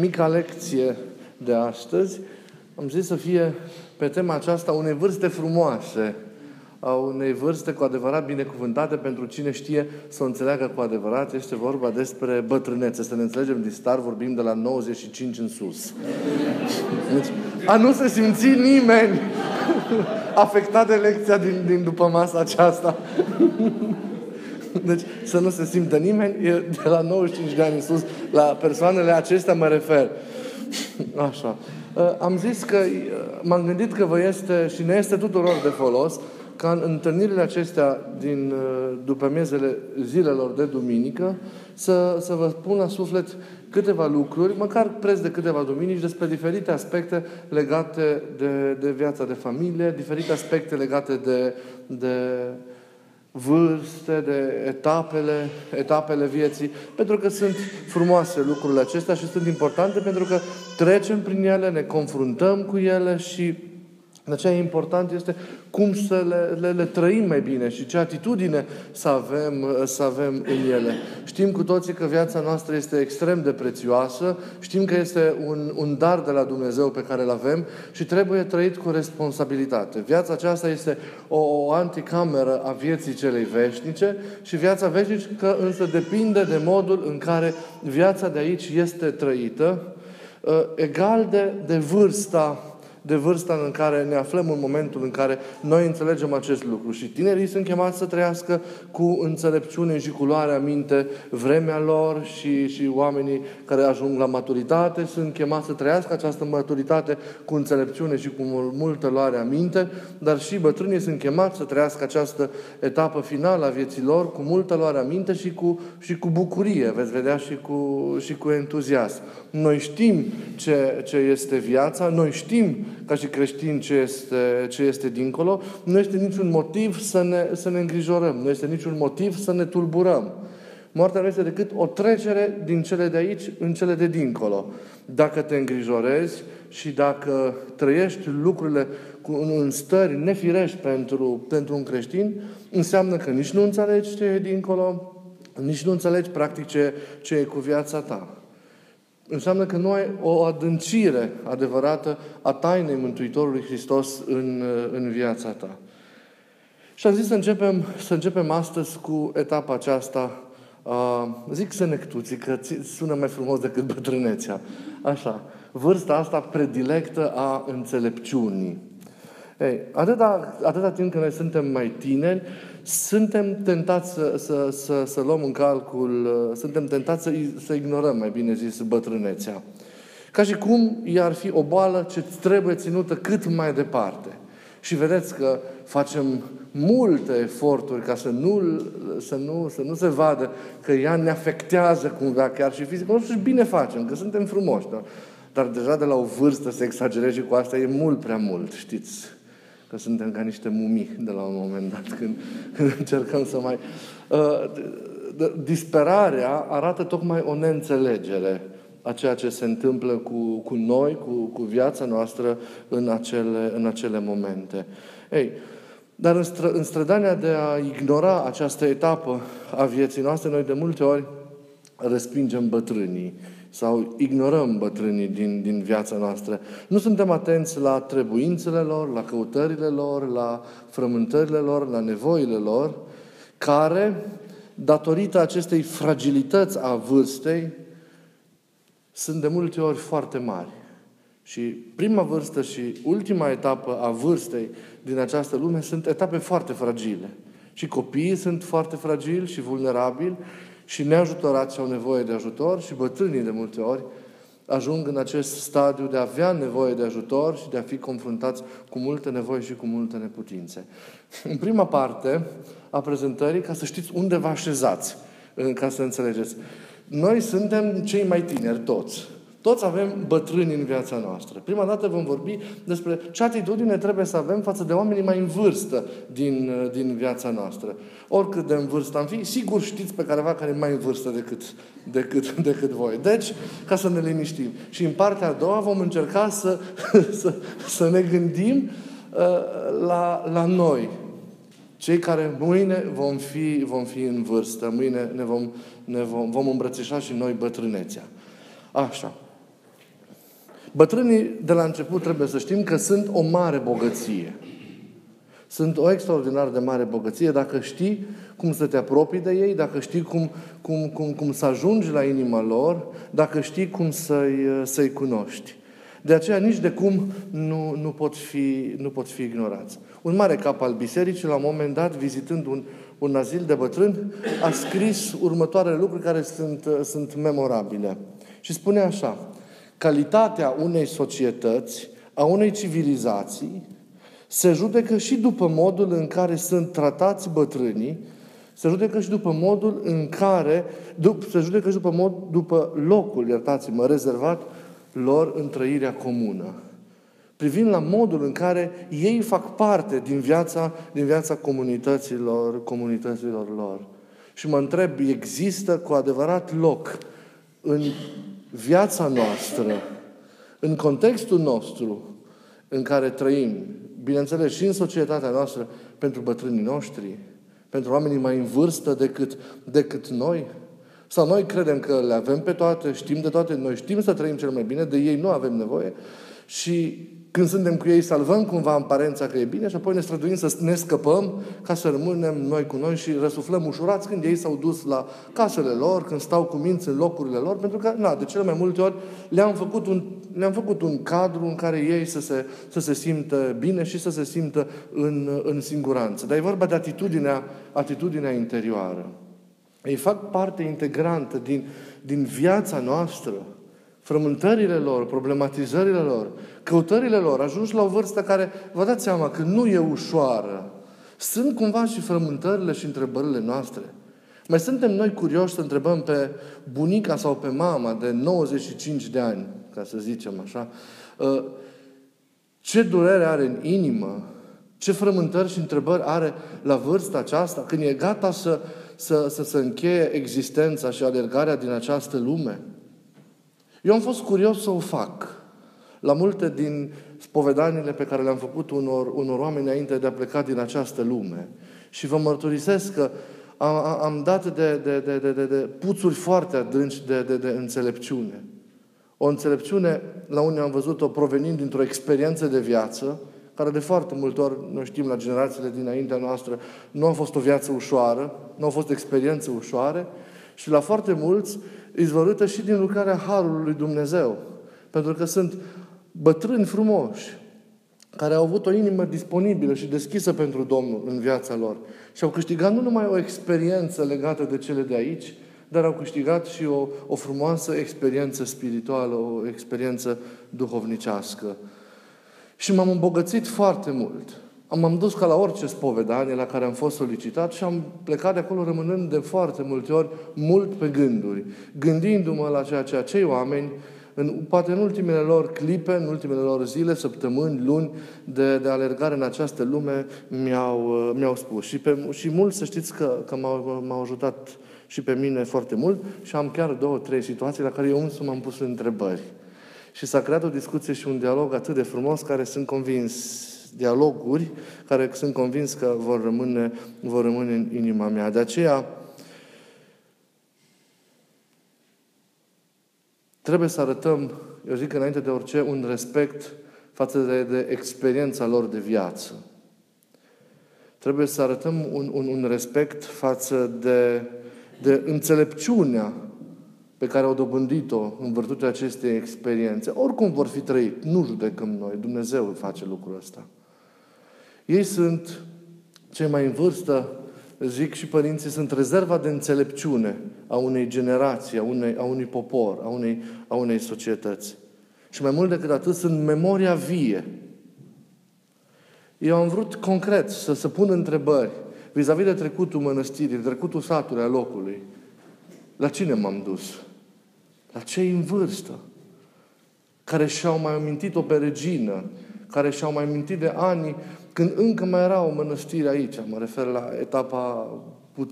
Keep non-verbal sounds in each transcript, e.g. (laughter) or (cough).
mica lecție de astăzi am zis să fie pe tema aceasta unei vârste frumoase, a unei vârste cu adevărat binecuvântate pentru cine știe să o înțeleagă cu adevărat. Este vorba despre bătrânețe. Să ne înțelegem din star, vorbim de la 95 în sus. Deci, a nu se simți nimeni (laughs) afectat de lecția din, din după masa aceasta. Deci să nu se simtă nimeni, e de la 95 de ani în sus, la persoanele acestea mă refer. Așa. Am zis că m-am gândit că vă este și ne este tuturor de folos ca în întâlnirile acestea din după miezele zilelor de duminică să, să vă pun la suflet câteva lucruri, măcar preț de câteva duminici, despre diferite aspecte legate de, de viața de familie, diferite aspecte legate de, de vârste, de etapele, etapele vieții, pentru că sunt frumoase lucrurile acestea și sunt importante pentru că trecem prin ele, ne confruntăm cu ele și de aceea important este cum să le, le, le trăim mai bine și ce atitudine să avem, să avem în ele. Știm cu toții că viața noastră este extrem de prețioasă, știm că este un, un dar de la Dumnezeu pe care îl avem și trebuie trăit cu responsabilitate. Viața aceasta este o, o anticameră a vieții celei veșnice și viața veșnică însă depinde de modul în care viața de aici este trăită, egal de, de vârsta de vârsta în care ne aflăm în momentul în care noi înțelegem acest lucru. Și tinerii sunt chemați să trăiască cu înțelepciune și cu luarea minte vremea lor și, și oamenii care ajung la maturitate sunt chemați să trăiască această maturitate cu înțelepciune și cu multă luare minte, dar și bătrânii sunt chemați să trăiască această etapă finală a vieții lor cu multă luare minte și cu, și cu bucurie, veți vedea, și cu, și cu entuziasm. Noi știm ce, ce este viața, noi știm ca și creștini ce este, ce este dincolo, nu este niciun motiv să ne, să ne îngrijorăm, nu este niciun motiv să ne tulburăm. Moartea nu este decât o trecere din cele de aici în cele de dincolo. Dacă te îngrijorezi și dacă trăiești lucrurile cu, în stări nefirești pentru, pentru un creștin, înseamnă că nici nu înțelegi ce e dincolo, nici nu înțelegi practic ce, ce e cu viața ta înseamnă că nu ai o adâncire adevărată a tainei Mântuitorului Hristos în, în viața ta. Și am zis să începem, să începem astăzi cu etapa aceasta, uh, zic senectuții, că sună mai frumos decât bătrânețea. Așa, vârsta asta predilectă a înțelepciunii. Ei, atâta, atâta timp când noi suntem mai tineri, suntem tentați să, să, să, să luăm în calcul, suntem tentați să, să ignorăm, mai bine zis, bătrânețea. Ca și cum i-ar fi o boală ce trebuie ținută cât mai departe. Și vedeți că facem multe eforturi ca să nu, să nu, să nu se vadă că ea ne afectează cumva chiar și fizic. Nu și bine facem, că suntem frumoși. Dar, dar deja de la o vârstă să exagerezi cu asta e mult prea mult, știți că suntem ca niște mumii de la un moment dat, când, când (laughs) încercăm să mai... Uh, disperarea arată tocmai o neînțelegere a ceea ce se întâmplă cu, cu noi, cu, cu viața noastră în acele, în acele momente. Ei, dar în, stră, în strădania de a ignora această etapă a vieții noastre, noi de multe ori respingem bătrânii sau ignorăm bătrânii din, din viața noastră. Nu suntem atenți la trebuințele lor, la căutările lor, la frământările lor, la nevoile lor, care, datorită acestei fragilități a vârstei, sunt de multe ori foarte mari. Și prima vârstă și ultima etapă a vârstei din această lume sunt etape foarte fragile. Și copiii sunt foarte fragili și vulnerabili și neajutorați și au nevoie de ajutor și bătrânii de multe ori ajung în acest stadiu de a avea nevoie de ajutor și de a fi confruntați cu multe nevoi și cu multe neputințe. În prima parte a prezentării, ca să știți unde vă așezați, ca să înțelegeți. Noi suntem cei mai tineri, toți. Toți avem bătrâni în viața noastră. Prima dată vom vorbi despre ce atitudine trebuie să avem față de oamenii mai în vârstă din, din viața noastră. Oricât de în vârstă am fi, sigur știți pe careva care e mai în vârstă decât, decât, (laughs) decât voi. Deci, ca să ne liniștim. Și în partea a doua vom încerca să, (laughs) să, să ne gândim uh, la, la noi, cei care mâine vom fi, vom fi în vârstă, mâine ne vom, ne vom, vom îmbrățișa și noi bătrânețea. Așa. Bătrânii de la început trebuie să știm că sunt o mare bogăție. Sunt o extraordinar de mare bogăție dacă știi cum să te apropii de ei, dacă știi cum, cum, cum, cum să ajungi la inima lor, dacă știi cum să-i, să-i cunoști. De aceea nici de cum nu, nu, pot fi, nu pot fi ignorați. Un mare cap al bisericii, la un moment dat, vizitând un, un azil de bătrâni, a scris următoarele lucruri care sunt, sunt memorabile. Și spune așa, calitatea unei societăți, a unei civilizații, se judecă și după modul în care sunt tratați bătrânii, se judecă și după modul în care, se judecă și după, mod, după locul, iertați-mă, rezervat lor în trăirea comună. Privind la modul în care ei fac parte din viața, din viața comunităților, comunităților lor. Și mă întreb, există cu adevărat loc în viața noastră, în contextul nostru în care trăim, bineînțeles și în societatea noastră, pentru bătrânii noștri, pentru oamenii mai în vârstă decât, decât noi? Sau noi credem că le avem pe toate, știm de toate, noi știm să trăim cel mai bine, de ei nu avem nevoie și când suntem cu ei, salvăm cumva aparența că e bine și apoi ne străduim să ne scăpăm ca să rămânem noi cu noi și răsuflăm ușurați când ei s-au dus la casele lor, când stau cu minți în locurile lor, pentru că, na, de cele mai multe ori le-am făcut un, le-am făcut un cadru în care ei să se, să se simtă bine și să se simtă în, în siguranță. Dar e vorba de atitudinea, atitudinea interioară. Ei fac parte integrantă din, din viața noastră frământările lor, problematizările lor, căutările lor, ajungi la o vârstă care, vă dați seama că nu e ușoară. Sunt cumva și frământările și întrebările noastre. Mai suntem noi curioși să întrebăm pe bunica sau pe mama de 95 de ani, ca să zicem așa, ă, ce durere are în inimă, ce frământări și întrebări are la vârsta aceasta, când e gata să, să, să, să încheie existența și alergarea din această lume. Eu am fost curios să o fac. La multe din spovedanile pe care le-am făcut unor, unor oameni înainte de a pleca din această lume. Și vă mărturisesc că am, am dat de, de, de, de, de, de puțuri foarte adânci de, de, de înțelepciune. O înțelepciune, la unde am văzut-o provenind dintr-o experiență de viață, care de foarte multe ori, noi știm, la generațiile dinaintea noastră, nu a fost o viață ușoară, nu au fost experiențe ușoare și la foarte mulți izvorâtă și din lucrarea Harului lui Dumnezeu. Pentru că sunt bătrâni frumoși, care au avut o inimă disponibilă și deschisă pentru Domnul în viața lor. Și au câștigat nu numai o experiență legată de cele de aici, dar au câștigat și o, o frumoasă experiență spirituală, o experiență duhovnicească. Și m-am îmbogățit foarte mult. M-am dus ca la orice spovedanie la care am fost solicitat și am plecat de acolo rămânând de foarte multe ori mult pe gânduri, gândindu-mă la ceea ce acei oameni, în, poate în ultimele lor clipe, în ultimele lor zile, săptămâni, luni de, de alergare în această lume, mi-au, mi-au spus. Și, pe, și mulți să știți că, că m-au, m-au ajutat și pe mine foarte mult și am chiar două, trei situații la care eu însumi m-am pus întrebări. Și s-a creat o discuție și un dialog atât de frumos care sunt convins dialoguri care sunt convins că vor rămâne, vor rămâne în inima mea. De aceea, trebuie să arătăm, eu zic înainte de orice, un respect față de, de experiența lor de viață. Trebuie să arătăm un, un, un respect față de, de înțelepciunea pe care au dobândit-o în virtutea acestei experiențe. Oricum vor fi trăit, nu judecăm noi, Dumnezeu face lucrul ăsta. Ei sunt cei mai în vârstă, zic și părinții, sunt rezerva de înțelepciune a unei generații, a, unei, a unui popor, a unei, a unei societăți. Și mai mult decât atât, sunt memoria vie. Eu am vrut concret să, să pun întrebări vis-a-vis de trecutul mănăstirii, de trecutul satului, a locului. La cine m-am dus? La cei în vârstă, care și-au mai amintit-o pe regină, care și-au mai amintit de ani când încă mai era o mănăstire aici, mă refer la etapa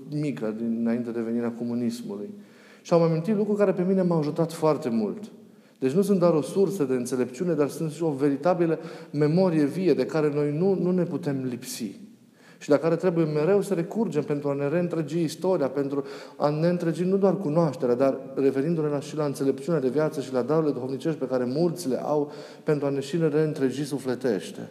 mică, dinainte de venirea comunismului. Și am amintit lucruri care pe mine m-au ajutat foarte mult. Deci nu sunt doar o sursă de înțelepciune, dar sunt și o veritabilă memorie vie de care noi nu, nu ne putem lipsi. Și la care trebuie mereu să recurgem pentru a ne reîntregi istoria, pentru a ne întregi nu doar cunoașterea, dar referindu-ne la, și la înțelepciunea de viață și la darurile duhovnicești pe care mulți le au pentru a ne și le reîntregi sufletește.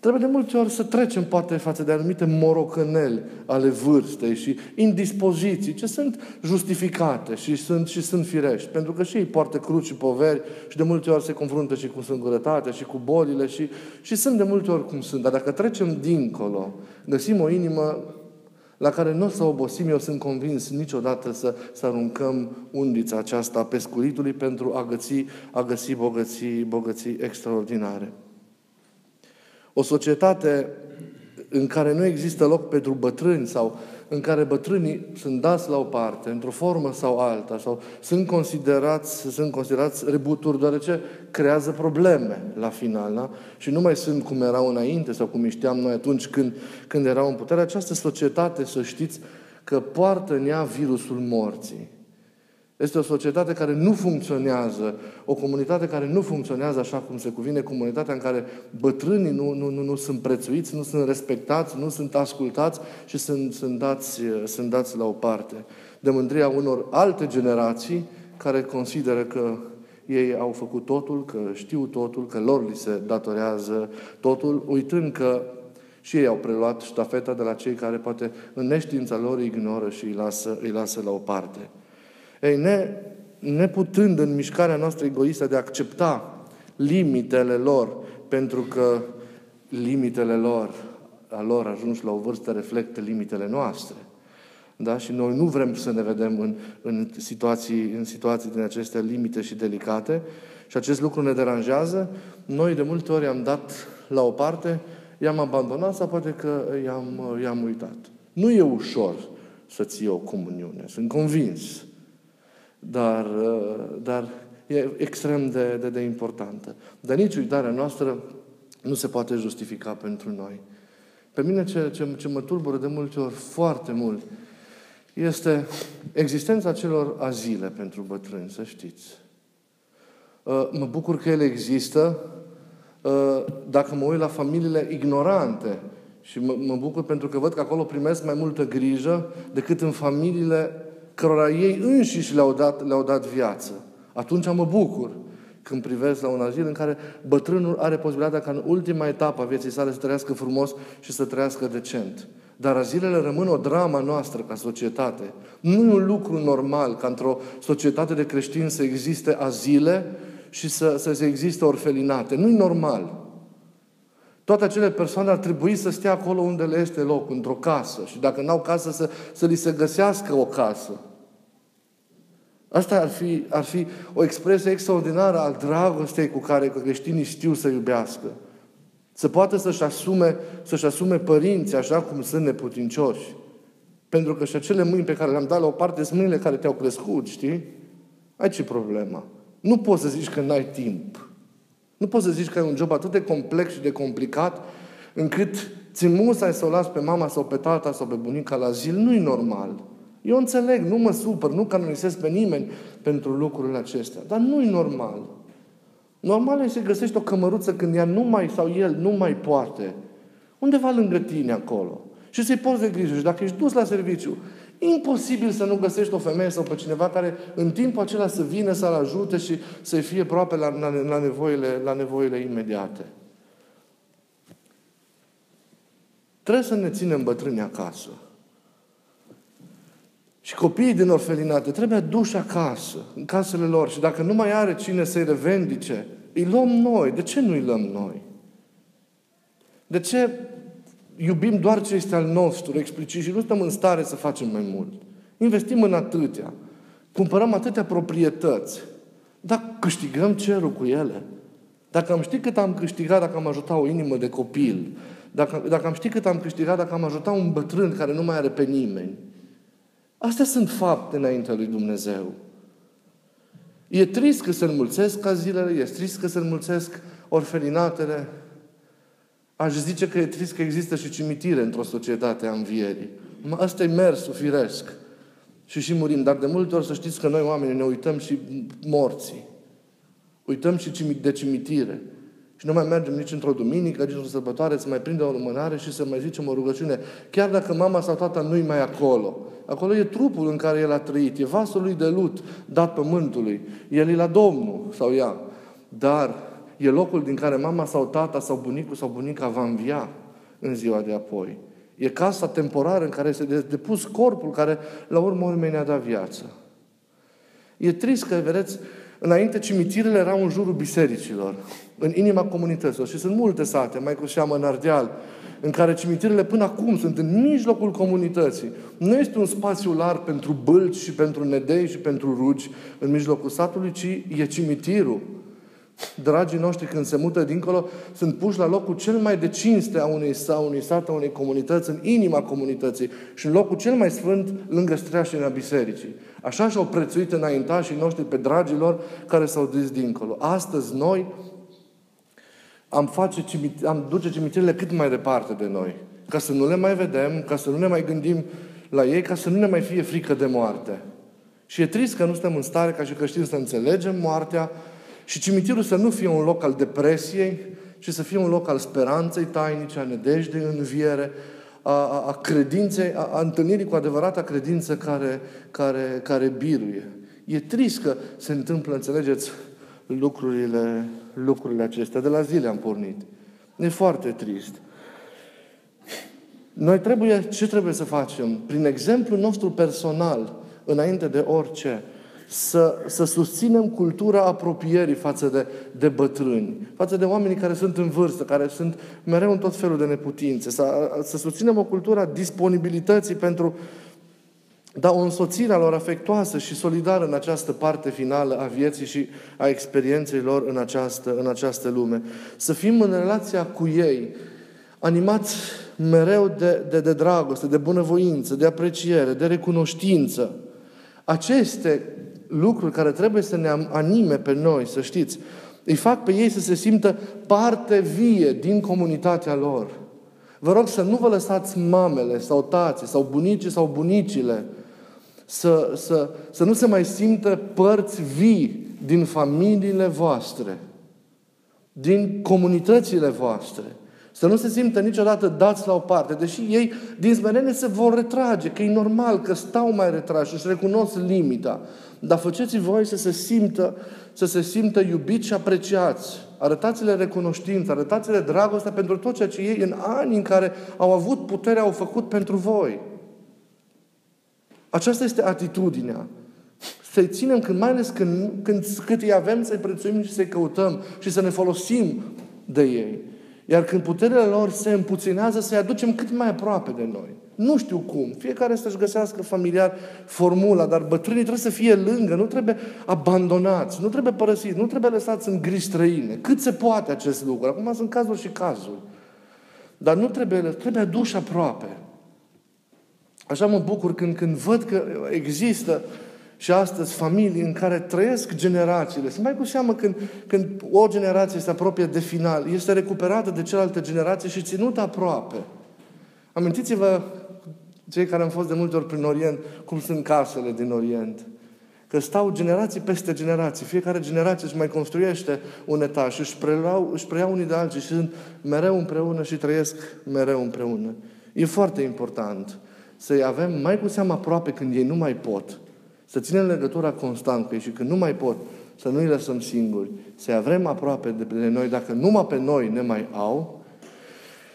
Trebuie de multe ori să trecem poate față de anumite morocăneli ale vârstei și indispoziții, ce sunt justificate și sunt, și sunt firești. Pentru că și ei poartă cruci și poveri și de multe ori se confruntă și cu singurătatea și cu bolile și, și sunt de multe ori cum sunt. Dar dacă trecem dincolo, găsim o inimă la care nu o să obosim, eu sunt convins niciodată să, să aruncăm undița aceasta a pescuitului pentru a găsi, a găsi bogății, bogății extraordinare. O societate în care nu există loc pentru bătrâni sau în care bătrânii sunt dați la o parte, într-o formă sau alta, sau sunt considerați, sunt considerați rebuturi, deoarece creează probleme la final, da? Și nu mai sunt cum erau înainte sau cum știam noi atunci când, când erau în putere. Această societate, să știți, că poartă în ea virusul morții. Este o societate care nu funcționează, o comunitate care nu funcționează așa cum se cuvine, comunitatea în care bătrânii nu, nu, nu, nu sunt prețuiți, nu sunt respectați, nu sunt ascultați și sunt, sunt, dați, sunt dați la o parte. De mândria unor alte generații care consideră că ei au făcut totul, că știu totul, că lor li se datorează totul, uitând că și ei au preluat ștafeta de la cei care poate în neștiința lor ignoră și îi lasă, îi lasă la o parte. Ei, ne, neputând în mișcarea noastră egoistă de a accepta limitele lor, pentru că limitele lor, a lor ajuns la o vârstă, reflectă limitele noastre. Da? Și noi nu vrem să ne vedem în, în, situații, în situații din acestea limite și delicate și acest lucru ne deranjează. Noi de multe ori am dat la o parte, i-am abandonat sau poate că i-am, i-am uitat. Nu e ușor să ții o comuniune, sunt convins dar, uh, dar e extrem de, de, de importantă. Dar nici uitarea noastră nu se poate justifica pentru noi. Pe mine ce, ce, ce mă tulbură de multe ori foarte mult este existența celor azile pentru bătrâni, să știți. Uh, mă bucur că ele există. Uh, dacă mă uit la familiile ignorante, și mă, mă bucur pentru că văd că acolo primesc mai multă grijă decât în familiile cărora ei înșiși le-au dat, le-au dat viață. Atunci mă bucur când privesc la un azil în care bătrânul are posibilitatea ca în ultima etapă a vieții sale să trăiască frumos și să trăiască decent. Dar azilele rămân o dramă noastră ca societate. Nu e un lucru normal ca într-o societate de creștini să existe azile și să, să existe orfelinate. Nu e normal. Toate acele persoane ar trebui să stea acolo unde le este loc, într-o casă. Și dacă n-au casă, să, să li se găsească o casă. Asta ar fi, ar fi o expresie extraordinară a dragostei cu care creștinii știu să iubească. Să poată să-și asume, să-și asume părinții așa cum sunt neputincioși. Pentru că și acele mâini pe care le-am dat la o parte sunt mâinile care te-au crescut, știi? Ai ce problema? Nu poți să zici că n-ai timp. Nu poți să zici că ai un job atât de complex și de complicat încât ți musai să o las pe mama sau pe tata sau pe bunica la zil. Nu-i normal. Eu înțeleg, nu mă supăr, nu canonisesc pe nimeni pentru lucrurile acestea. Dar nu-i normal. Normal e să găsești o cămăruță când ea nu mai, sau el nu mai poate. Undeva lângă tine acolo. Și să-i poți de grijă. Și dacă ești dus la serviciu, imposibil să nu găsești o femeie sau pe cineva care în timpul acela să vină să-l ajute și să-i fie aproape la, la, la, nevoile, la nevoile imediate. Trebuie să ne ținem bătrâni acasă. Și copiii din orfelinate trebuie duși acasă, în casele lor. Și dacă nu mai are cine să-i revendice, îi luăm noi. De ce nu îi luăm noi? De ce iubim doar ce este al nostru, explicit, și nu stăm în stare să facem mai mult? Investim în atâtea. Cumpărăm atâtea proprietăți. Dar câștigăm cerul cu ele. Dacă am ști cât am câștigat dacă am ajutat o inimă de copil, dacă, dacă am ști cât am câștigat dacă am ajutat un bătrân care nu mai are pe nimeni, Astea sunt fapte înaintea lui Dumnezeu. E trist că se înmulțesc ca zilele, e trist că se înmulțesc orfelinatele. Aș zice că e trist că există și cimitire într-o societate a învierii. Asta e mersul firesc. Și și murim. Dar de multe ori să știți că noi oamenii ne uităm și morții. Uităm și de cimitire. Și nu mai mergem nici într-o duminică, nici într-o sărbătoare, să mai prindem o lumânare și să mai zicem o rugăciune. Chiar dacă mama sau tata nu-i mai acolo. Acolo e trupul în care el a trăit, e vasul lui de lut dat pământului. El e la Domnul sau ea. Dar e locul din care mama sau tata sau bunicul sau bunica va învia în ziua de apoi. E casa temporară în care este depus corpul care la urmă urmei ne-a dat viață. E trist că, vedeți, înainte cimitirele erau în jurul bisericilor, în inima comunităților. Și sunt multe sate, mai cu seamă în Ardeal, în care cimitirele până acum sunt în mijlocul comunității. Nu este un spațiu larg pentru bălci și pentru nedei și pentru rugi în mijlocul satului, ci e cimitirul. Dragii noștri, când se mută dincolo, sunt puși la locul cel mai de cinste a unui, a unui sat, a unei comunități, în inima comunității și în locul cel mai sfânt, lângă streașina bisericii. Așa și-au prețuit înaintașii noștri pe dragilor care s-au dus dincolo. Astăzi, noi am, face, am duce cimitirile cât mai departe de noi, ca să nu le mai vedem, ca să nu ne mai gândim la ei, ca să nu ne mai fie frică de moarte. Și e trist că nu suntem în stare, ca și creștini, să înțelegem moartea, și cimitirul să nu fie un loc al depresiei, ci să fie un loc al speranței tainice, a nedejdei, înviere, a, a, a credinței, a, a întâlnirii cu adevărata credință care, care, care biruie. E trist că se întâmplă, înțelegeți, lucrurile, lucrurile acestea. De la zile am pornit. E foarte trist. Noi trebuie, ce trebuie să facem? Prin exemplul nostru personal, înainte de orice, să, să susținem cultura apropierii față de, de bătrâni, față de oamenii care sunt în vârstă, care sunt mereu în tot felul de neputințe, să, să susținem o cultură a disponibilității pentru da, o însoțire a lor afectoasă și solidară în această parte finală a vieții și a experienței lor în această, în această lume. Să fim în relația cu ei, animați mereu de, de, de dragoste, de bunăvoință, de apreciere, de recunoștință. Aceste lucruri care trebuie să ne anime pe noi, să știți, îi fac pe ei să se simtă parte vie din comunitatea lor. Vă rog să nu vă lăsați mamele sau tații sau bunicii sau bunicile să, să, să nu se mai simtă părți vii din familiile voastre, din comunitățile voastre. Să nu se simtă niciodată dați la o parte, deși ei din smerenie se vor retrage, că e normal, că stau mai retrași, își recunosc limita. Dar faceți voi să se simtă, să se simtă iubiți și apreciați. Arătați-le recunoștință, arătați-le dragoste pentru tot ceea ce ei în ani în care au avut puterea au făcut pentru voi. Aceasta este atitudinea. Să-i ținem când, mai ales când, când cât îi avem, să-i prețuim și să-i căutăm și să ne folosim de ei. Iar când puterile lor se împuținează, să-i aducem cât mai aproape de noi. Nu știu cum. Fiecare să-și găsească familiar formula, dar bătrânii trebuie să fie lângă, nu trebuie abandonați, nu trebuie părăsiți, nu trebuie lăsați în griji străine. Cât se poate acest lucru. Acum sunt cazuri și cazuri. Dar nu trebuie, trebuie aduși aproape. Așa mă bucur când, când văd că există și astăzi familii în care trăiesc generațiile. Sunt mai cu seamă când, când o generație se apropie de final, este recuperată de celelalte generații și ținută aproape. Amintiți-vă, cei care am fost de multe ori prin Orient, cum sunt casele din Orient. Că stau generații peste generații. Fiecare generație își mai construiește un etaj și își, prelau, își preiau unii de alții și sunt mereu împreună și trăiesc mereu împreună. E foarte important să-i avem mai cu seamă aproape când ei nu mai pot. Să ținem legătura constant cu ei și când nu mai pot, să nu-i lăsăm singuri. Să-i avem aproape de noi, dacă numai pe noi ne mai au,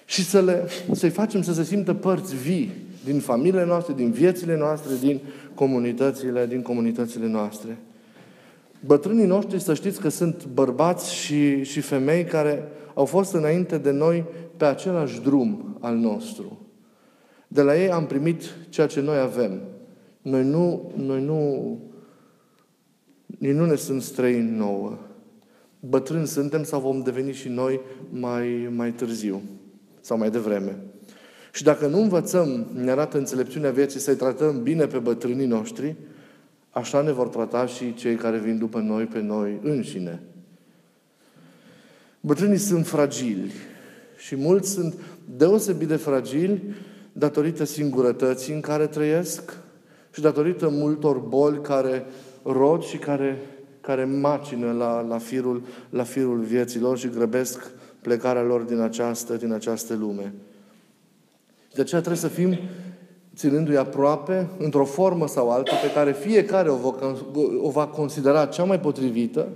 și să le, să-i facem să se simtă părți vii din familiile noastre, din viețile noastre, din comunitățile, din comunitățile noastre. Bătrânii noștri, să știți că sunt bărbați și, și femei care au fost înainte de noi pe același drum al nostru. De la ei am primit ceea ce noi avem. Noi nu, noi nu, ei nu ne sunt străini nouă. Bătrâni suntem sau vom deveni și noi mai, mai târziu sau mai devreme. Și dacă nu învățăm, ne arată înțelepciunea vieții, să-i tratăm bine pe bătrânii noștri, așa ne vor trata și cei care vin după noi, pe noi înșine. Bătrânii sunt fragili și mulți sunt deosebit de fragili datorită singurătății în care trăiesc și datorită multor boli care rod și care, care macină la, la, firul, la firul vieților și grăbesc plecarea lor din această, din această lume. De aceea trebuie să fim ținându-i aproape, într-o formă sau alta, pe care fiecare o va, o va considera cea mai potrivită,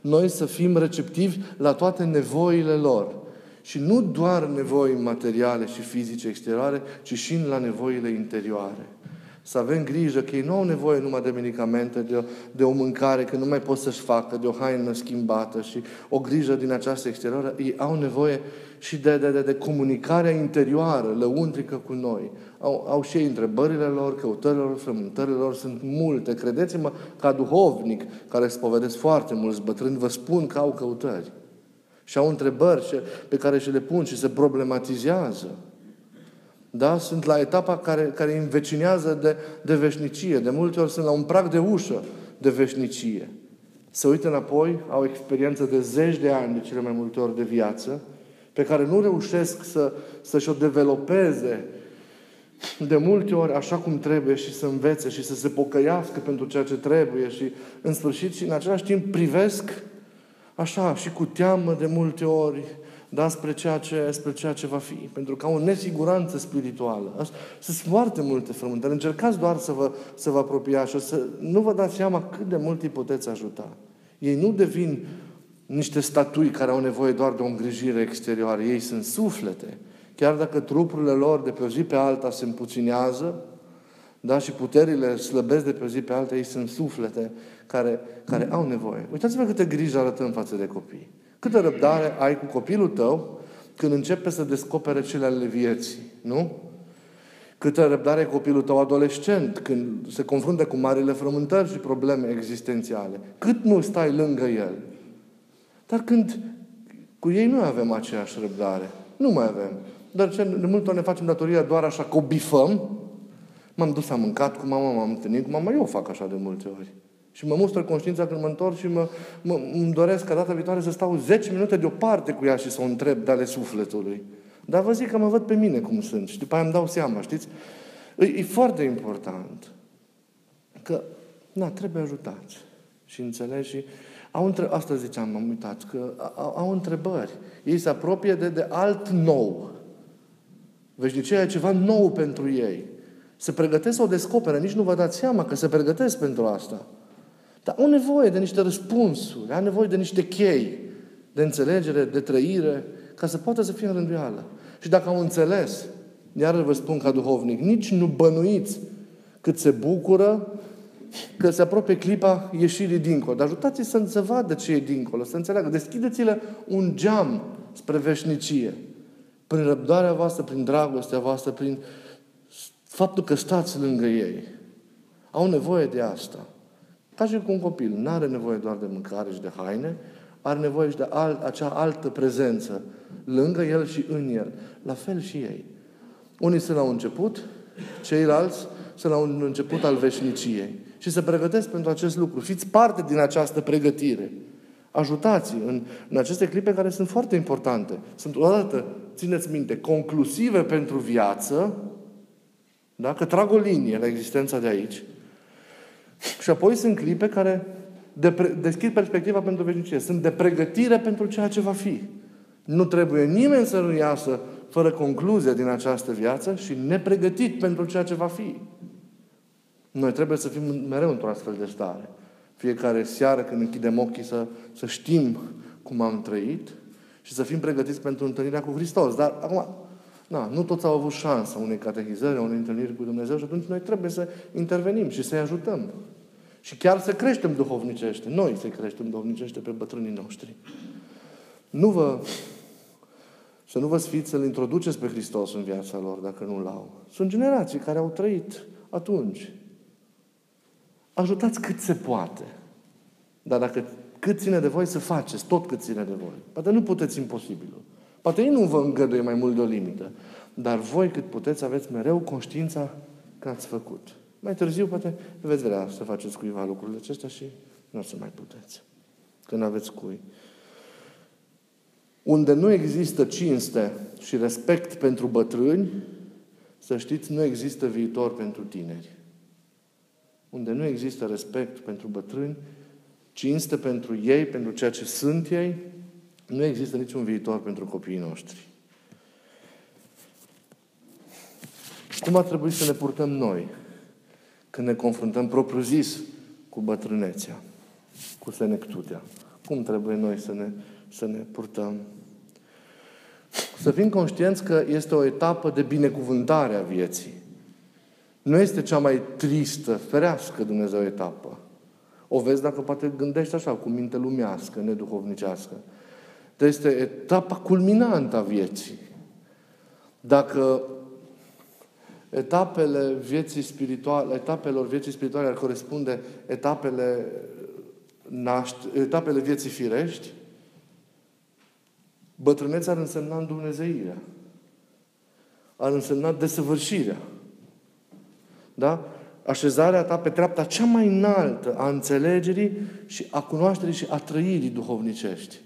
noi să fim receptivi la toate nevoile lor. Și nu doar nevoi materiale și fizice exterioare, ci și la nevoile interioare. Să avem grijă că ei nu au nevoie numai de medicamente, de o, de o mâncare, că nu mai pot să-și facă, de o haină schimbată și o grijă din această exterioară. Ei au nevoie și de, de, de, de comunicarea interioară, lăuntrică cu noi. Au, au și ei întrebările lor, căutările lor, frământările lor, sunt multe. Credeți-mă, ca duhovnic, care spovedesc foarte mulți bătrâni, vă spun că au căutări. Și au întrebări pe care și le pun și se problematizează. Da? Sunt la etapa care, care îi învecinează de, de veșnicie. De multe ori sunt la un prag de ușă de veșnicie. Se uită înapoi, au experiență de zeci de ani, de cele mai multe ori de viață, pe care nu reușesc să, să-și o developeze de multe ori așa cum trebuie și să învețe și să se pocăiască pentru ceea ce trebuie și în sfârșit și în același timp privesc așa și cu teamă de multe ori da, spre ceea, ce, spre ceea ce va fi. Pentru că au o nesiguranță spirituală. Sunt foarte multe frământări. Încercați doar să vă, să vă apropiați și să nu vă dați seama cât de mult îi puteți ajuta. Ei nu devin niște statui care au nevoie doar de o îngrijire exterioară. Ei sunt suflete. Chiar dacă trupurile lor de pe o zi pe alta se împuținează, da, și puterile slăbesc de pe o zi pe alta, ei sunt suflete care, care au nevoie. Uitați-vă câte grijă arătăm față de copii. Câtă răbdare ai cu copilul tău când începe să descopere cele ale vieții, nu? Câtă răbdare ai copilul tău adolescent când se confruntă cu marile frământări și probleme existențiale. Cât nu stai lângă el. Dar când cu ei nu avem aceeași răbdare. Nu mai avem. Dar ce, de multe ori ne facem datoria doar așa că o bifăm. M-am dus, am mâncat cu mama, m-am întâlnit cu mama. Eu o fac așa de multe ori. Și mă mustră conștiința când mă întorc și mă, mă, îmi doresc ca data viitoare să stau 10 minute deoparte cu ea și să o întreb de ale sufletului. Dar vă zic că mă văd pe mine cum sunt și după aia îmi dau seama, știți? E, e foarte important că, na, trebuie ajutați. Și înțelegi și au între... Asta ziceam, am uitat, că au, au întrebări. Ei se apropie de, de alt nou. Veșnicia e ceva nou pentru ei. Se pregătesc să o descopere, nici nu vă dați seama că se pregătesc pentru asta. Dar au nevoie de niște răspunsuri, au nevoie de niște chei de înțelegere, de trăire, ca să poată să fie în rânduială. Și dacă au înțeles, iar vă spun ca duhovnic, nici nu bănuiți cât se bucură că se apropie clipa ieșirii dincolo. Dar ajutați-i să, să vadă ce e dincolo, să înțeleagă. Deschideți-le un geam spre veșnicie. Prin răbdarea voastră, prin dragostea voastră, prin faptul că stați lângă ei. Au nevoie de asta. Ca și cu un copil. Nu are nevoie doar de mâncare și de haine, are nevoie și de alt, acea altă prezență lângă el și în el. La fel și ei. Unii sunt la un început, ceilalți sunt la un început al veșniciei. Și se pregătesc pentru acest lucru. Fiți parte din această pregătire. Ajutați în, în aceste clipe care sunt foarte importante. Sunt, odată, țineți minte, conclusive pentru viață, da? că trag o linie la existența de aici, și apoi sunt clipe care de deschid perspectiva pentru veșnicie. Sunt de pregătire pentru ceea ce va fi. Nu trebuie nimeni să nu iasă fără concluzie din această viață și nepregătit pentru ceea ce va fi. Noi trebuie să fim mereu într-o astfel de stare. Fiecare seară când închidem ochii să, să știm cum am trăit și să fim pregătiți pentru întâlnirea cu Hristos. Dar acum, na, nu toți au avut șansa unei catehizări, unei întâlniri cu Dumnezeu și atunci noi trebuie să intervenim și să-i ajutăm. Și chiar să creștem duhovnicește. Noi să creștem duhovnicește pe bătrânii noștri. Nu vă... Să nu vă sfiți să-L introduceți pe Hristos în viața lor, dacă nu l-au. Sunt generații care au trăit atunci. Ajutați cât se poate. Dar dacă cât ține de voi, să faceți tot cât ține de voi. Poate nu puteți imposibilul. Poate ei nu vă îngăduie mai mult de o limită. Dar voi cât puteți aveți mereu conștiința că ați făcut. Mai târziu poate veți vrea să faceți cuiva lucrurile acestea și nu o să mai puteți. Când aveți cui. Unde nu există cinste și respect pentru bătrâni, să știți, nu există viitor pentru tineri. Unde nu există respect pentru bătrâni, cinste pentru ei, pentru ceea ce sunt ei, nu există niciun viitor pentru copiii noștri. Cum ar trebui să ne purtăm noi când ne confruntăm propriu-zis cu bătrânețea, cu senectutea? Cum trebuie noi să ne, să ne purtăm? Să fim conștienți că este o etapă de binecuvântare a vieții. Nu este cea mai tristă, ferească Dumnezeu etapă. O vezi dacă poate gândești așa, cu minte lumească, neduhovnicească. Dar este etapa culminantă a vieții. Dacă etapele vieții spirituale, etapelor vieții spirituale ar corespunde etapele, naș- etapele vieții firești, bătrânețea ar însemna în Dumnezeirea. Ar însemna desăvârșirea. Da? Așezarea ta pe treapta cea mai înaltă a înțelegerii și a cunoașterii și a trăirii duhovnicești.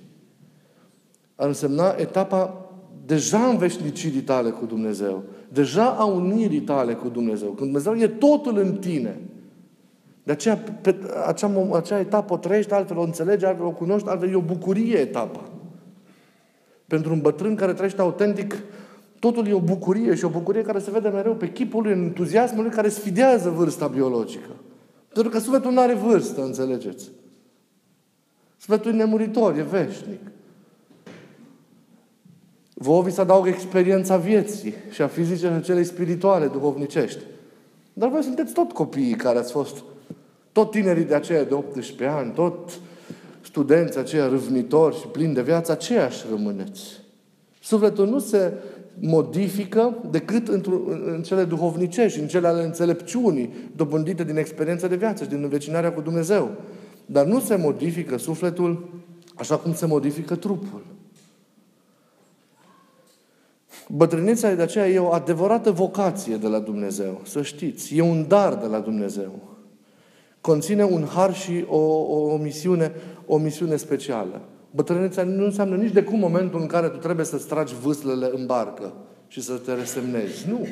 Ar însemna etapa deja în veșnicirii tale cu Dumnezeu. Deja a unirii tale cu Dumnezeu. Când Dumnezeu e totul în tine. De aceea, pe acea, acea etapă o trăiești, altfel o înțelegi, altfel o cunoști, altfel e o bucurie etapa. Pentru un bătrân care trăiește autentic, totul e o bucurie și o bucurie care se vede mereu pe chipul lui, în entuziasmul lui care sfidează vârsta biologică. Pentru că sufletul nu are vârstă, înțelegeți? Sufletul e nemuritor, e veșnic. Vă vi se adaugă experiența vieții și a fizice și a celei spirituale, duhovnicești. Dar voi sunteți tot copiii care ați fost, tot tinerii de aceea de 18 ani, tot studenți aceia râvnitori și plini de viață, aceiași rămâneți. Sufletul nu se modifică decât în cele duhovnicești, în cele ale înțelepciunii, dobândite din experiența de viață și din învecinarea cu Dumnezeu. Dar nu se modifică sufletul așa cum se modifică trupul. Bătrâneța de aceea e o adevărată vocație de la Dumnezeu, să știți. E un dar de la Dumnezeu. Conține un har și o, o, o, misiune, o misiune specială. Bătrâneța nu înseamnă nici de cum momentul în care tu trebuie să tragi vâslele în barcă și să te resemnezi. Nu.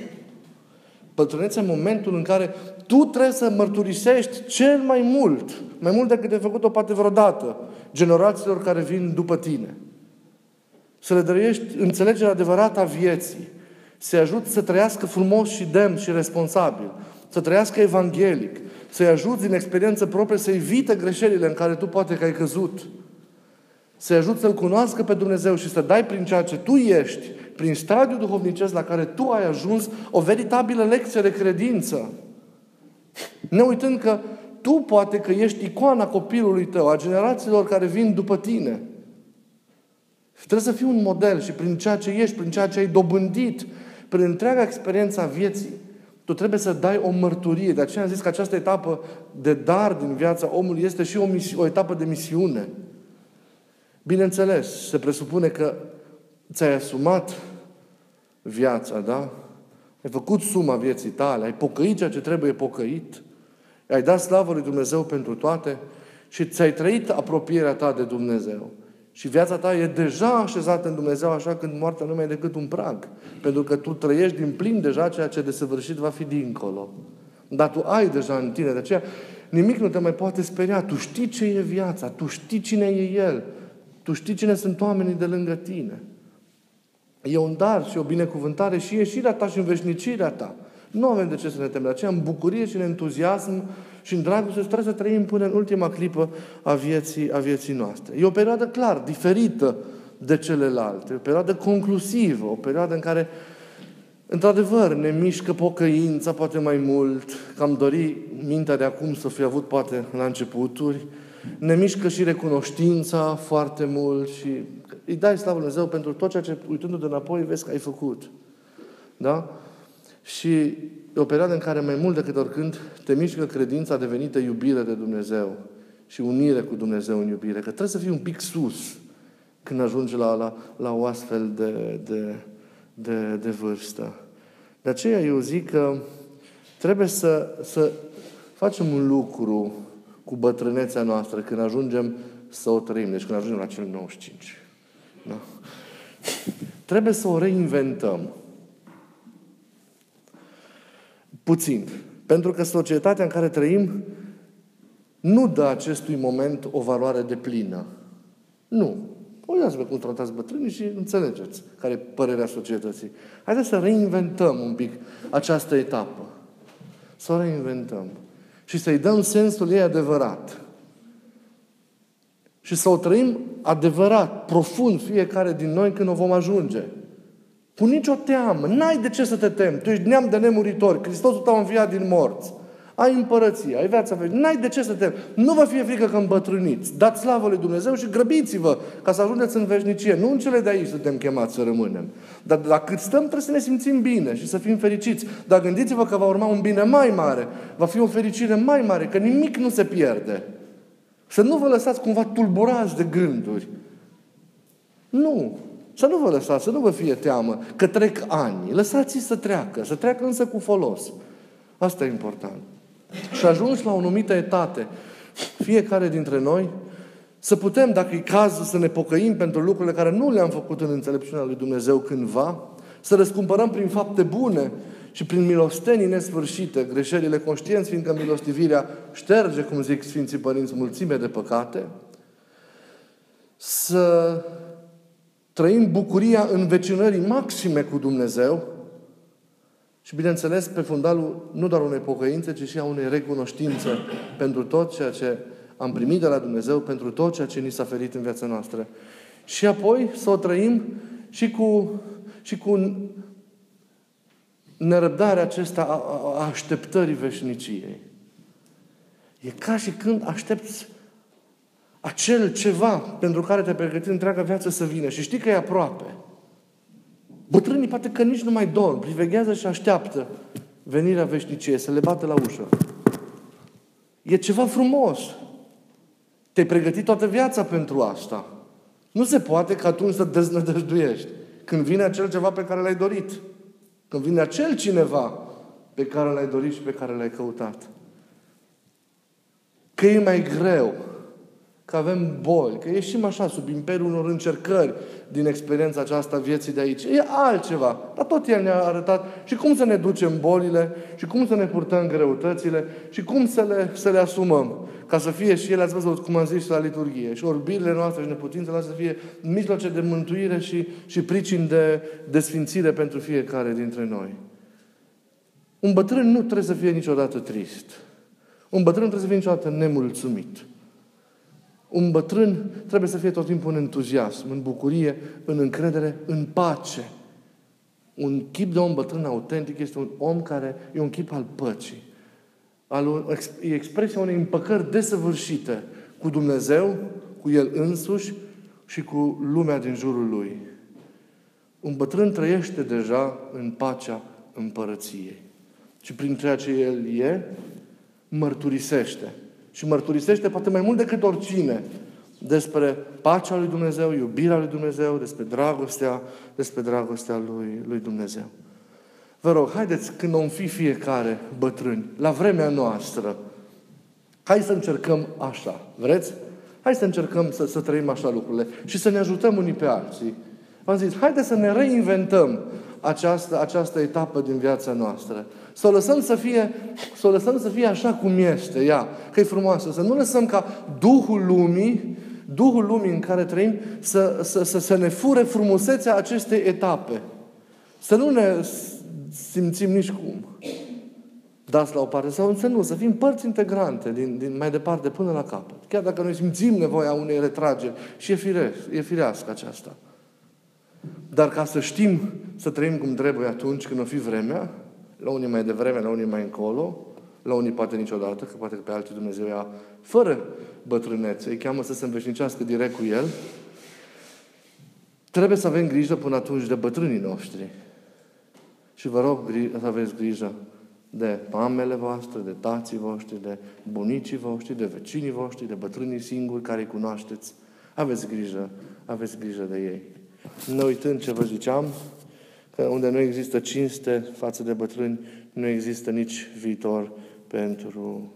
Bătrâneța în momentul în care tu trebuie să mărturisești cel mai mult, mai mult decât ai făcut-o poate vreodată, generațiilor care vin după tine. Să le dăruiești înțelegerea adevărată a vieții. Să-i ajut să trăiască frumos și demn și responsabil. Să trăiască evanghelic. Să-i ajuți din experiență proprie să evite greșelile în care tu poate că ai căzut. Să-i ajut să-L cunoască pe Dumnezeu și să dai prin ceea ce tu ești, prin stadiul duhovnicesc la care tu ai ajuns, o veritabilă lecție de credință. Ne uitând că tu poate că ești icoana copilului tău, a generațiilor care vin după tine – Trebuie să fii un model și prin ceea ce ești, prin ceea ce ai dobândit, prin întreaga experiență a vieții, tu trebuie să dai o mărturie. De aceea am zis că această etapă de dar din viața omului este și o, misi- o etapă de misiune. Bineînțeles, se presupune că ți-ai asumat viața, da? Ai făcut suma vieții tale, ai pocăit ceea ce trebuie pocăit, ai dat slavă lui Dumnezeu pentru toate și ți-ai trăit apropierea ta de Dumnezeu. Și viața ta e deja așezată în Dumnezeu, așa când moartea nu mai e decât un prag. Pentru că tu trăiești din plin deja ceea ce desăvârșit va fi dincolo. Dar tu ai deja în tine. De aceea nimic nu te mai poate speria. Tu știi ce e viața. Tu știi cine e El. Tu știi cine sunt oamenii de lângă tine. E un dar și o binecuvântare și ieșirea ta și înveșnicirea ta. Nu avem de ce să ne temem. De aceea, în bucurie și în entuziasm și în dragoste trebuie să trăim până în ultima clipă a vieții, a vieții noastre. E o perioadă clar, diferită de celelalte. O perioadă conclusivă, o perioadă în care Într-adevăr, ne mișcă pocăința poate mai mult, că am dori mintea de acum să fi avut poate la începuturi, ne mișcă și recunoștința foarte mult și îi dai slavă Dumnezeu pentru tot ceea ce, uitându-te înapoi, vezi că ai făcut. Da? Și e o perioadă în care mai mult decât oricând te mișcă credința devenită iubire de Dumnezeu și unire cu Dumnezeu în iubire. Că trebuie să fii un pic sus când ajungi la, la, la o astfel de, de, de, de vârstă. De aceea eu zic că trebuie să, să facem un lucru cu bătrânețea noastră când ajungem să o trăim. Deci când ajungem la cel 95. Da? Trebuie să o reinventăm. Puțin. Pentru că societatea în care trăim nu dă acestui moment o valoare de plină. Nu. Uitați-vă cum tratați bătrânii și înțelegeți care e părerea societății. Haideți să reinventăm un pic această etapă. Să o reinventăm. Și să-i dăm sensul ei adevărat. Și să o trăim adevărat, profund, fiecare din noi când o vom ajunge. Cu nicio teamă. N-ai de ce să te temi. Tu ești neam de nemuritori. Hristosul t-a înviat din morți. Ai împărăție, ai viața veșnică. N-ai de ce să te... Nu vă fie frică că îmbătrâniți. Dați slavă lui Dumnezeu și grăbiți-vă ca să ajungeți în veșnicie. Nu în cele de aici suntem chemați să rămânem. Dar la cât stăm trebuie să ne simțim bine și să fim fericiți. Dar gândiți-vă că va urma un bine mai mare. Va fi o fericire mai mare, că nimic nu se pierde. Să nu vă lăsați cumva tulburați de gânduri. Nu. Să nu vă lăsați, să nu vă fie teamă că trec ani. Lăsați-i să treacă, să treacă însă cu folos. Asta e important. Și ajungi la o numită etate, fiecare dintre noi, să putem, dacă e cazul, să ne pocăim pentru lucrurile care nu le-am făcut în înțelepciunea lui Dumnezeu cândva, să răscumpărăm prin fapte bune și prin milostenii nesfârșite greșelile conștienți, fiindcă milostivirea șterge, cum zic Sfinții Părinți, mulțime de păcate, să trăim bucuria învecinării maxime cu Dumnezeu și, bineînțeles, pe fundalul nu doar unei pocăințe, ci și a unei recunoștințe pentru tot ceea ce am primit de la Dumnezeu, pentru tot ceea ce ni s-a ferit în viața noastră. Și apoi să o trăim și cu, și cu nerăbdarea acesta a, a așteptării veșniciei. E ca și când aștepți acel ceva pentru care te pregătit întreaga viață să vină și știi că e aproape. Bătrânii poate că nici nu mai dorm, priveghează și așteaptă venirea veșniciei, să le bată la ușă. E ceva frumos. Te-ai pregătit toată viața pentru asta. Nu se poate ca atunci să deznădăjduiești. Când vine acel ceva pe care l-ai dorit. Când vine acel cineva pe care l-ai dorit și pe care l-ai căutat. Că e mai greu că avem boli, că ieșim așa sub imperiul unor încercări din experiența aceasta vieții de aici. E altceva. Dar tot El ne-a arătat și cum să ne ducem bolile, și cum să ne purtăm greutățile, și cum să le, să le asumăm. Ca să fie și ele, ați văzut cum am zis la liturghie, și orbirile noastre și neputințele noastre să fie mijloace de mântuire și, și pricini de, de sfințire pentru fiecare dintre noi. Un bătrân nu trebuie să fie niciodată trist. Un bătrân trebuie să fie niciodată nemulțumit. Un bătrân trebuie să fie tot timpul în entuziasm, în bucurie, în încredere, în pace. Un chip de om bătrân autentic este un om care e un chip al păcii. Al, e expresia unei împăcări desăvârșite cu Dumnezeu, cu El însuși și cu lumea din jurul Lui. Un bătrân trăiește deja în pacea împărăției. Și prin ceea ce El e, mărturisește și mărturisește poate mai mult decât oricine despre pacea lui Dumnezeu, iubirea lui Dumnezeu, despre dragostea, despre dragostea lui, lui Dumnezeu. Vă rog, haideți când om fi fiecare bătrâni, la vremea noastră, hai să încercăm așa. Vreți? Hai să încercăm să, să trăim așa lucrurile și să ne ajutăm unii pe alții. V-am zis, haideți să ne reinventăm această, această etapă din viața noastră. Să o lăsăm să fie, să o lăsăm să fie așa cum este ea, că e frumoasă. Să nu lăsăm ca Duhul lumii, Duhul lumii în care trăim, să, să, să, să ne fure frumusețea acestei etape. Să nu ne simțim nici cum dați la o parte, sau să nu, să fim părți integrante din, din mai departe până la capăt. Chiar dacă noi simțim nevoia unei retrageri și e, fire, e firească aceasta. Dar ca să știm să trăim cum trebuie atunci când o fi vremea, la unii mai devreme, la unii mai încolo, la unii poate niciodată, că poate că pe alții Dumnezeu ia fără bătrânețe, îi cheamă să se înveșnicească direct cu El, trebuie să avem grijă până atunci de bătrânii noștri. Și vă rog să aveți grijă de mamele voastre, de tații voștri, de bunicii voștri, de vecinii voștri, de bătrânii singuri care îi cunoașteți. Aveți grijă, aveți grijă de ei. Nu uitând ce vă ziceam, că unde nu există cinste față de bătrâni, nu există nici viitor pentru,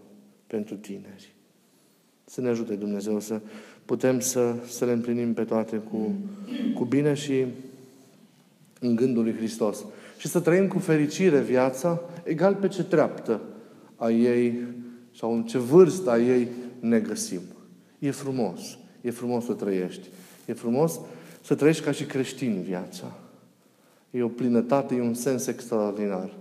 pentru tineri. Să ne ajute Dumnezeu să putem să, să le împlinim pe toate cu, cu bine și în gândul lui Hristos. Și să trăim cu fericire viața, egal pe ce treaptă a ei sau în ce vârstă a ei ne găsim. E frumos. E frumos să trăiești. E frumos să trăiești ca și creștin viața. E o plinătate, e un sens extraordinar.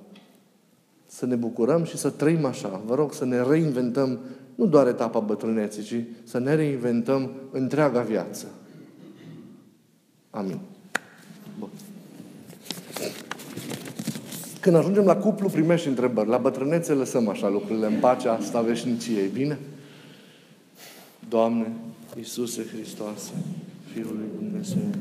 Să ne bucurăm și să trăim așa. Vă rog să ne reinventăm nu doar etapa bătrâneții, ci să ne reinventăm întreaga viață. Amin. Bun. Când ajungem la cuplu, primești întrebări. La bătrânețe lăsăm așa lucrurile în pacea asta veșniciei. Bine? Doamne, Iisuse Hristoase, Fiul lui Dumnezeu,